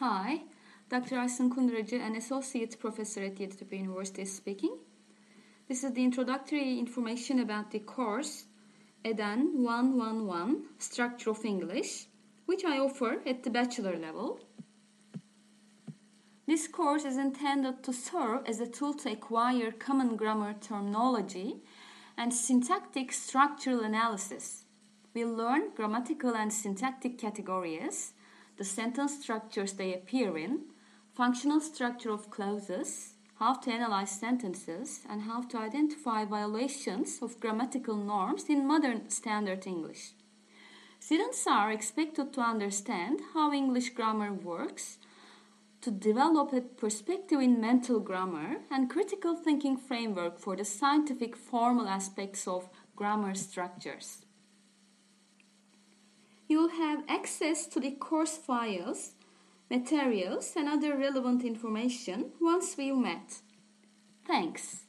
Hi, Dr. Aysun Kunduracı, an associate professor at Yeditepe University is speaking. This is the introductory information about the course EDEN 111 Structure of English, which I offer at the bachelor level. This course is intended to serve as a tool to acquire common grammar terminology and syntactic structural analysis. We'll learn grammatical and syntactic categories, the sentence structures they appear in, functional structure of clauses, how to analyze sentences, and how to identify violations of grammatical norms in modern standard English. Students are expected to understand how English grammar works, to develop a perspective in mental grammar and critical thinking framework for the scientific formal aspects of grammar structures. You will have access to the course files, materials, and other relevant information once we've met. Thanks.